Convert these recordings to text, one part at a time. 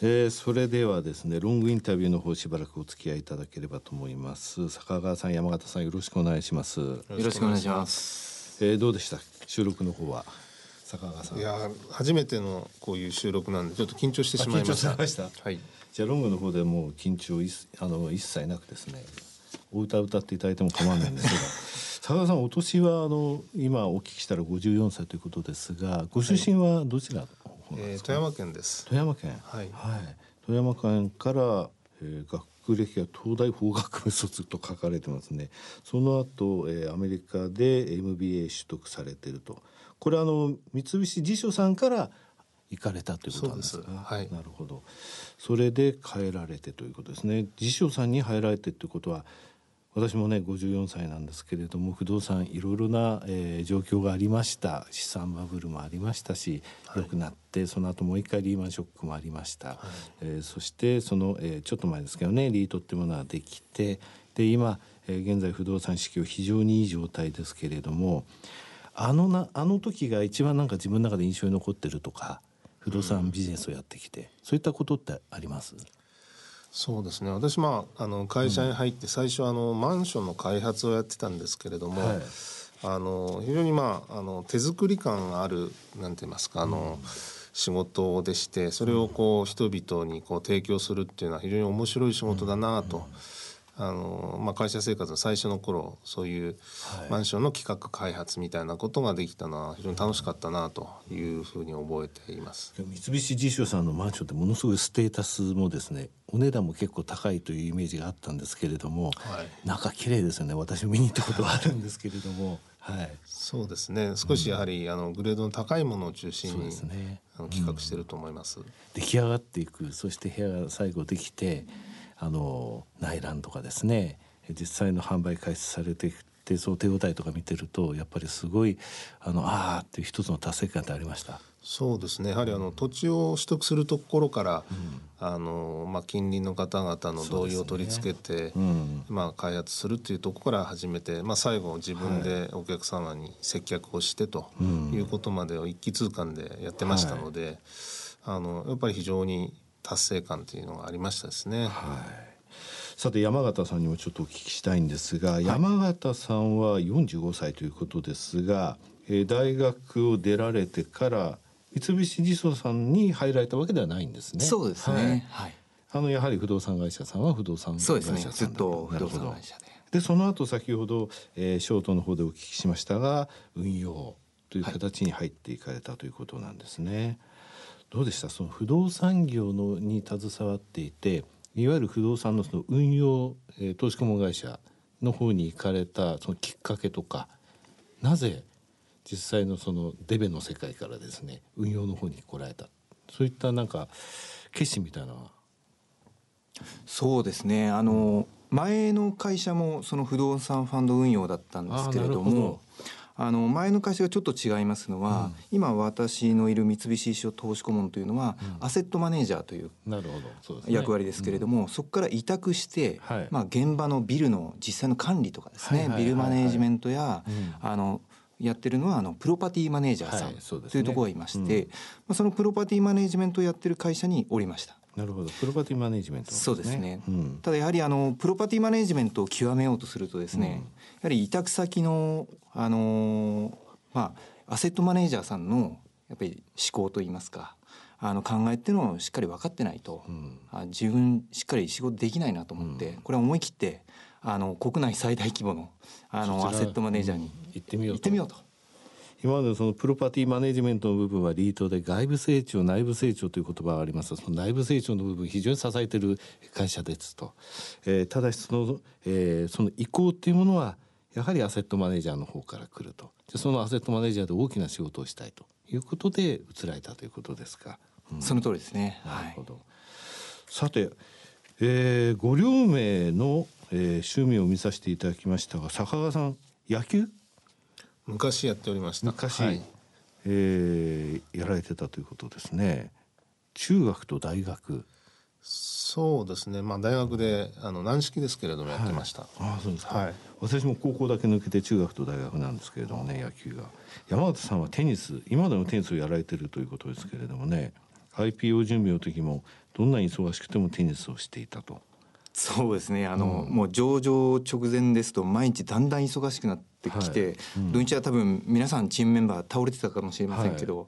えー、それではですねロングインタビューの方しばらくお付き合いいただければと思います。坂川さん山形さんよろしくお願いします。よろしくお願いします。えー、どうでした？収録の方は？坂川さん。いや初めてのこういう収録なんでちょっと緊張してしまいました。ました？はい。じゃあロングの方でもう緊張いあの一切なくですねお歌歌っていただいても構わないんですけど 坂川さんお年はあの今お聞きしたら54歳ということですがご出身はどちら、はいえー、富山県です。富山県？はい、はい、富山県から、えー、学歴は東大法学部卒と書かれてますね。その後、えー、アメリカで MBA 取得されてると。これあの三菱地所さんから行かれたということなんですか？はい、なるほど。それで帰られてということですね。地所さんに入られてということは私もね54歳なんですけれども不動産いろいろな、えー、状況がありました。資産バブルもありましたし良、くなってその後もう一回リーマンショックもありました、はい、えー、そしてその、えー、ちょっと前ですけどねリートっていうものができてで今、えー、現在不動産市況非常にいい状態ですけれどもあのなあの時が一番なんか自分の中で印象に残ってるとか不動産ビジネスをやってきて、うん、そういったことってあります？そうですね。私、まあ、あの会社に入って最初あのマンションの開発をやってたんですけれども、はい、あの非常に、まあ、あの手作り感があるなんて言いますかあの、仕事でしてそれをこう人々にこう提供するっていうのは非常に面白い仕事だなと。あの、まあ、会社生活の最初の頃そういうマンションの企画開発みたいなことができたのは非常に楽しかったなというふうに覚えています。三菱地所さんのマンションってものすごいステータスもですねお値段も結構高いというイメージがあったんですけれども、はい、中綺麗ですよね私見に行ったことはあるんですけれども。はい、そうですね。少しやはり、うん、あのグレードの高いものを中心に、ね、あの企画してると思います、うん、出来上がっていくそして部屋が最後できてあの内覧とかですね実際の販売開始されててその手応えとか見てるとやっぱりすごいあのああっていう一つの達成感ってありました。そうですね。やはりあの土地を取得するところから、うん、あのまあ、近隣の方々の同意を取り付けて、ねうん、まあ、開発するっていうところから始めて、まあ、最後自分でお客様に接客をしてということまでを一気通貫でやってましたので、はい、あのやっぱり非常に達成感というのがありましたですね。はいさて山形さんにもちょっとお聞きしたいんですが、はい、山形さんは45歳ということですが、えー、大学を出られてから三菱地所さんに入られたわけではないんですね。そうですね。はい。あのやはり不動産会社さんは不動産会社さんそうですね。ずっと不動産会社で。でその後先ほど、えー、ショートの方でお聞きしましたが運用という形に入っていかれたということなんですね。どうでした？その不動産業のに携わっていていわゆる不動産のその運用、えー、投資顧問会社の方に行かれたそのきっかけとかなぜ実際のそのデベの世界からですね運用の方に来られた？そういったなんか決心みたいなそうですね。あの前の会社もその不動産ファンド運用だったんですけれどもあの前の会社がちょっと違いますのは、うん、今私のいる三菱地所投資顧問というのは、うん、アセットマネージャーという役割ですけれども、そこから委託して、はい、まあ、現場のビルの実際の管理とかですね、ビルマネージメントや、あのやってるのはあのプロパティマネージャーさんというところがいまして、まあ、そのプロパティマネージメントをやってる会社におりました。なるほど。プロパティマネジメント、ね、そうですね、うん、ただやはりあのプロパティマネジメントを極めようとするとですね、うん、やはり委託先のあのまあアセットマネージャーさんのやっぱり思考といいますかあの考えっていうのをしっかり分かってないと、うん、あ自分しっかり仕事できないなと思って、これは思い切ってあの国内最大規模のあのアセットマネージャーに行ってみようと。今までそのプロパティマネジメントの部分はリートで外部成長内部成長という言葉があります。その内部成長の部分非常に支えている会社ですと、えー、ただしその,、えー、その移行っていうものはやはりアセットマネージャーの方から来ると。でそのアセットマネージャーで大きな仕事をしたいということで移られたということですか、うん、その通りですね。なるほど、はい、さて、えー、ご両名の、えー、趣味を見させていただきましたが坂川さん野球？昔やっておりました。昔、はい、えー、やられてたということですね。中学と大学。そうですね。まあ大学であの軟式ですけれどもやってました、はい、あそうですか、はい、私も高校だけ抜けて中学と大学なんですけれどもね野球が。山形さんはテニス今でもテニスをやられてるということですけれどもね IPO 準備の時もどんなに忙しくてもテニスをしていたと。そうですね。あの、うん、もう上場直前ですと毎日だんだん忙しくなってきて、はい。うん、土日は多分皆さんチームメンバー倒れてたかもしれませんけど、はい、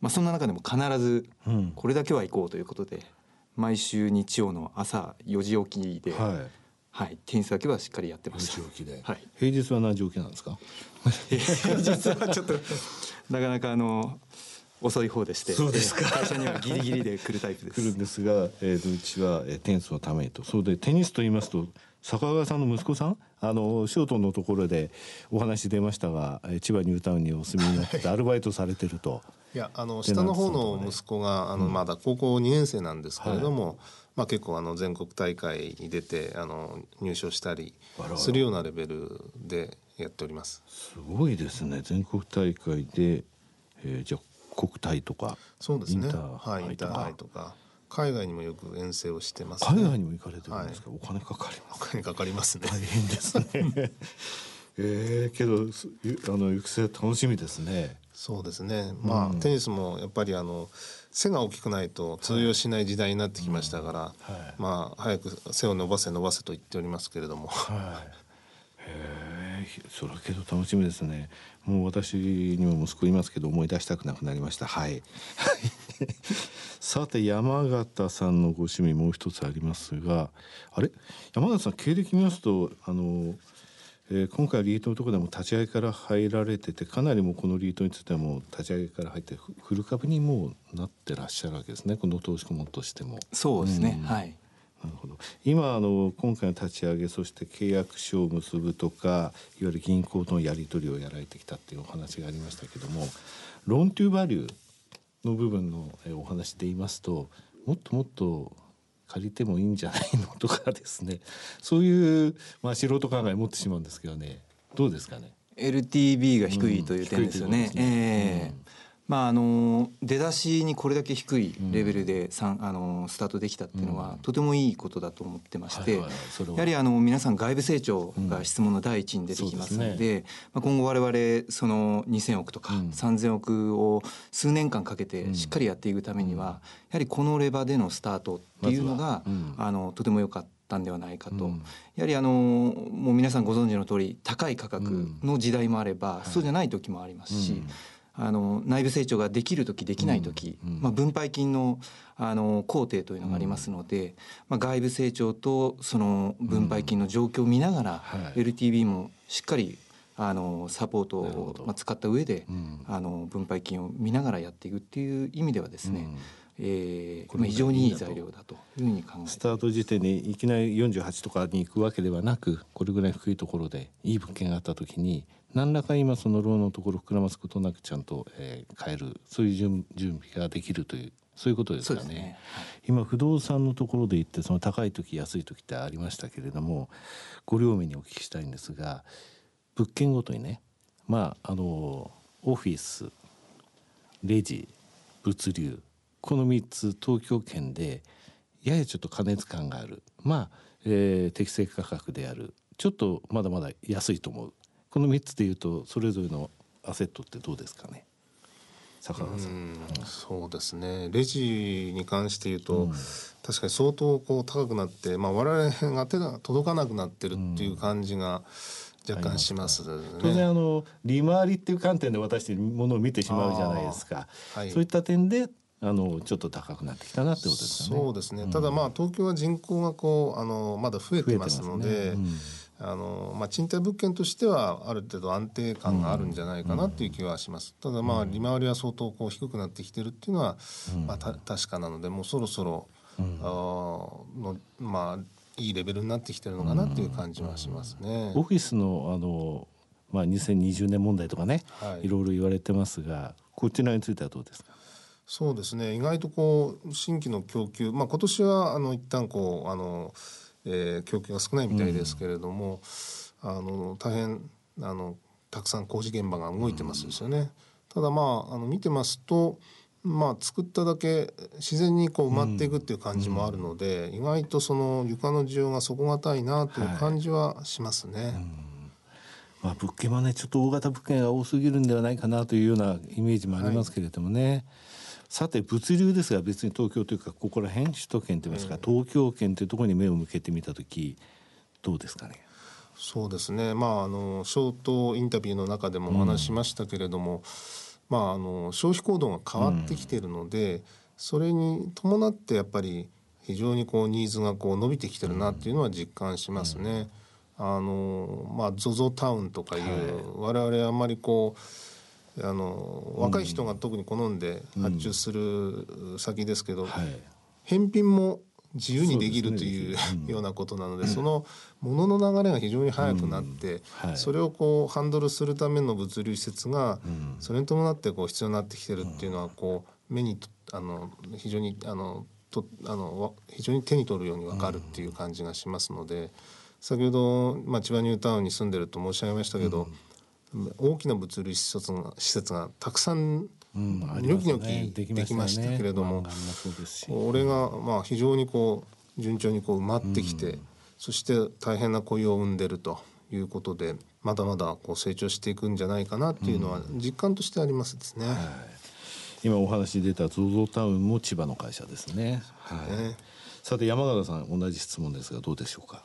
まあ、そんな中でも必ずこれだけは行こうということで、毎週日曜の朝4時起きで、はい、はい、テニスだけはしっかりやってました。起きで、はい、平日は何時起きなんですか？平日はちょっとなかなかあの遅い方でして。そうですか。会社にはギリギリで来るタイプです。来るんですが、えー、うちは、えー、テニスのためにと。そうでテニスと言いますと坂川さんの息子さん？あのショートのところでお話出ましたが、えー、千葉ニュータウンにお住みになってアルバイトされてると。いやあの下の方の息子があのまだ高校2年生なんですけれども、はい、まあ、結構あの全国大会に出てあの入賞したりするようなレベルでやっております。すごいですね。全国大会で、えー、じゃ国体とかそうですね。はいインターハイとか。海外にもよく遠征をしてます、ね、海外にも行かれてるんですか、はい、お金かかります。お金かかりますね。大変ですね。えー、けどあの育成楽しみですね。そうですね。まあ、うん、テニスもやっぱりあの背が大きくないと通用しない時代になってきましたから、はい。はい、まあ早く背を伸ばせ伸ばせと言っておりますけれども、はい、へえそれけど楽しみですね。もう私にも息子いますけど思い出したくなくなりました。はい。さて山形さんのご趣味もう一つありますがあれ？山形さん経歴見ますとあの、えー、今回リートのところでも立ち上げから入られててかなりもこのリートについてはもう立ち上げから入ってフル株にもうなってらっしゃるわけですね。この投資顧問としても。そうですね、うん、はいなるほど。今あの今回の立ち上げそして契約書を結ぶとかいわゆる銀行とのやり取りをやられてきたっていうお話がありましたけどもローントゥーバリューの部分のお話で言いますともっともっと借りてもいいんじゃないのとかですね。そういう、まあ、素人考え持ってしまうんですけどね。どうですかね？LTV が低いという点ですよね。うん、ね。えーまあ、あの出だしにこれだけ低いレベルで、うん、あのスタートできたっていうのは、とてもいいことだと思ってまして、やはりあの皆さん外部成長が質問の第一に出てきますので,、まあ、今後我々その2,000億とか3,000億を数年間かけてしっかりやっていくためには、やはりこのレバーでのスタートっていうのが、あのとても良かった。たんではないかと、うん、やはりあのもう皆さんご存知の通り高い価格の時代もあれば、そうじゃない時もありますし、あの内部成長ができる時できない時、うんうん、まあ、分配金のあの工程というのがありますので、まあ、外部成長とその分配金の状況を見ながら、はい、LTV もしっかりあのサポートを、まあ、使った上で、あの分配金を見ながらやっていくっていう意味ではですね、えー、非常にいい材料だというふうに考えスタート時点にいきなり48とかに行くわけではなくこれぐらい低いところでいい物件があった時に何らか今そのローンのところ膨らますことなくちゃんと、えー、変えるそういう準準備ができるというそういうことですかね。ね。はい、今不動産のところで言ってその高い時安い時ってありましたけれどもご両面にお聞きしたいんですが物件ごとにねまああのオフィスレジ物流この3つ東京圏でややちょっと過熱感がある。まあ、えー、適正価格である。ちょっとまだまだ安いと思う。この3つでいうとそれぞれのアセットってどうですかね？坂川さん。そうですね。レジに関して言うと、うん、確かに相当こう高くなって、まあ、我々が手が届かなくなってるっていう感じが、若干します、ね、当然あの利回りっていう観点で私ものを見てしまうじゃないですか、はい、そういった点であのちょっと高くなってきたなってことですね。そうですね。ただまあ東京は人口がこうあのまだ増えてますので、ねうん、あのまあ賃貸物件としてはある程度安定感があるんじゃないかなっていう気はします。ただまあ利回りは相当こう低くなってきてるっていうのは、まあた確かなのでもうそろそろ、うん、あのまあいいレベルになってきてるのかなっていう感じはしますね。オフィスのあのまあ2020年問題とかね、はい、いろいろ言われてますが、こちらについてはどうですか？そうですね意外とこう新規の供給、まあ、今年はあの一旦こうあの、えー、供給が少ないみたいですけれども、うん、あの大変あのたくさん工事現場が動いてますですよね。うん、ただまああの見てますとまあ、作っただけ自然にこう埋まっていくっていう感じもあるので、うん、意外とその床の需要が底堅いなという感じはしますね。はいまあ、物件はねちょっと大型物件が多すぎるんではないかなというようなイメージもありますけれどもね。はいさて物流ですが別に東京というかここら辺首都圏といいますか、東京圏というところに目を向けてみた時どうですかね？そうですね。まああのショートインタビューの中でもお話しましたけれども、うん、まああの消費行動が変わってきているので、うん、それに伴ってやっぱり非常にこうニーズがこう伸びてきてるなっていうのは実感しますね。うん、あのまあ ZOZO タウンとかいう、はい、我々あんまりこうあの若い人が特に好んで発注する先ですけど、はい、返品も自由にできるという、ねうん、ようなことなので、そのものの流れが非常に速くなって、うん。はい、それをこうハンドルするための物流施設が、それに伴ってこう必要になってきてるっていうのはこう目にあの非常にあのとあの非常に手に取るように分かるっていう感じがしますので、先ほど、まあ、千葉ニュータウンに住んでると申し上げましたけど、大きな物流施設が施設がたくさんニョキニョキできましたけれども、これがまあ非常にこう順調にこう埋まってきて、そして大変な雇用を生んでるということでまだまだこう成長していくんじゃないかなっていうのは実感としてありますですね。はい、今お話出た ZOZO タウンも千葉の会社ですね。はい、さて山形さん同じ質問ですがどうでしょうか？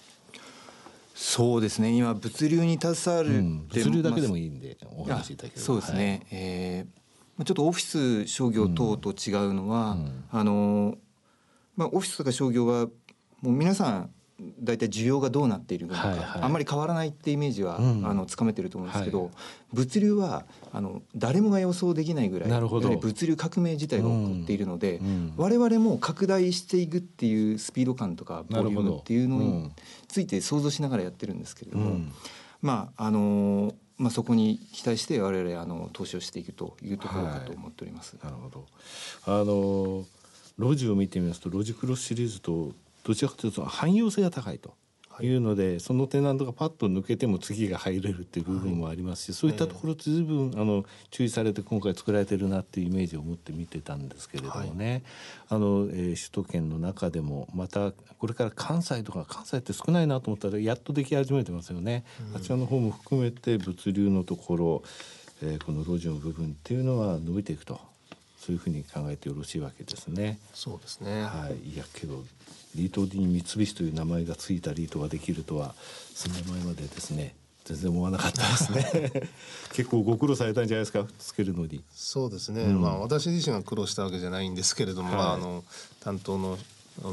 そうですね。今物流に携わる、うん、物流だけでもいいんでお話しいただければ。そうですね、はい、えーちょっとオフィス商業等と違うのは、うん、あのまあ、オフィスとか商業はもう皆さん大体需要がどうなっているのか、はいはい、あんまり変わらないってイメージは、うん、あのつかめてると思うんですけど、はい、物流はあの誰もが予想できないぐらい物流革命自体が起こっているので、うん、我々も拡大していくっていうスピード感とかボリュームっていうのについて想像しながらやってるんですけれども、まああのまあ、そこに期待して我々あの投資をしていくというところかと思っております。はい、なるほど。あのロジを見てみますとロジクロスシリーズとどちらかというと汎用性が高いと。いうので、そのテナントがパッと抜けても次が入れるっていう部分もありますし、はい、そういったところ随分あの注意されて今回作られてるなっていうイメージを持って見てたんですけれどもね、はい、あの、えー、首都圏の中でもまたこれから関西とか関西って少ないなと思ったらやっとでき始めてますよね。うん、あちらの方も含めて物流のところ、えー、この路地の部分っていうのは伸びていくとそういうふうに考えてよろしいわけですね。そうですね。はい。いやけどリートに三菱という名前がついたリートができるとは数年前までですね全然思わなかったですね。結構ご苦労されたんじゃないですか？つけるのに。そうですね、うん、まあ私自身が苦労したわけじゃないんですけれども、はい、まあ、あの担当の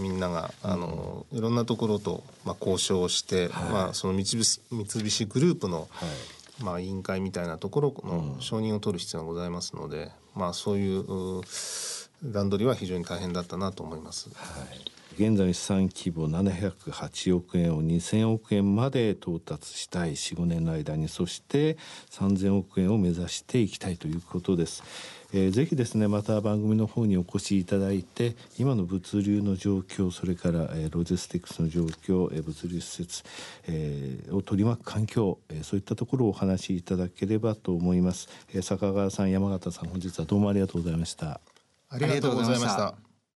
みんながあの、いろんなところと、まあ、交渉して、はい、まあ、その三菱三菱グループの、はい、まあ、委員会みたいなところの承認を取る必要がございますので、うん、まあ、そういう段取りは非常に大変だったなと思います。はい現在の資産規模708億円を2000億円まで到達したい45年の間にそして3000億円を目指していきたいということです。えー、ぜひですねまた番組の方にお越しいただいて今の物流の状況それから、えー、ロジスティクスの状況、えー、物流施設、えー、を取り巻く環境、えー、そういったところをお話しいただければと思います、えー、坂川さん山形さん本日はどうもありがとうございました。ありがとうございました。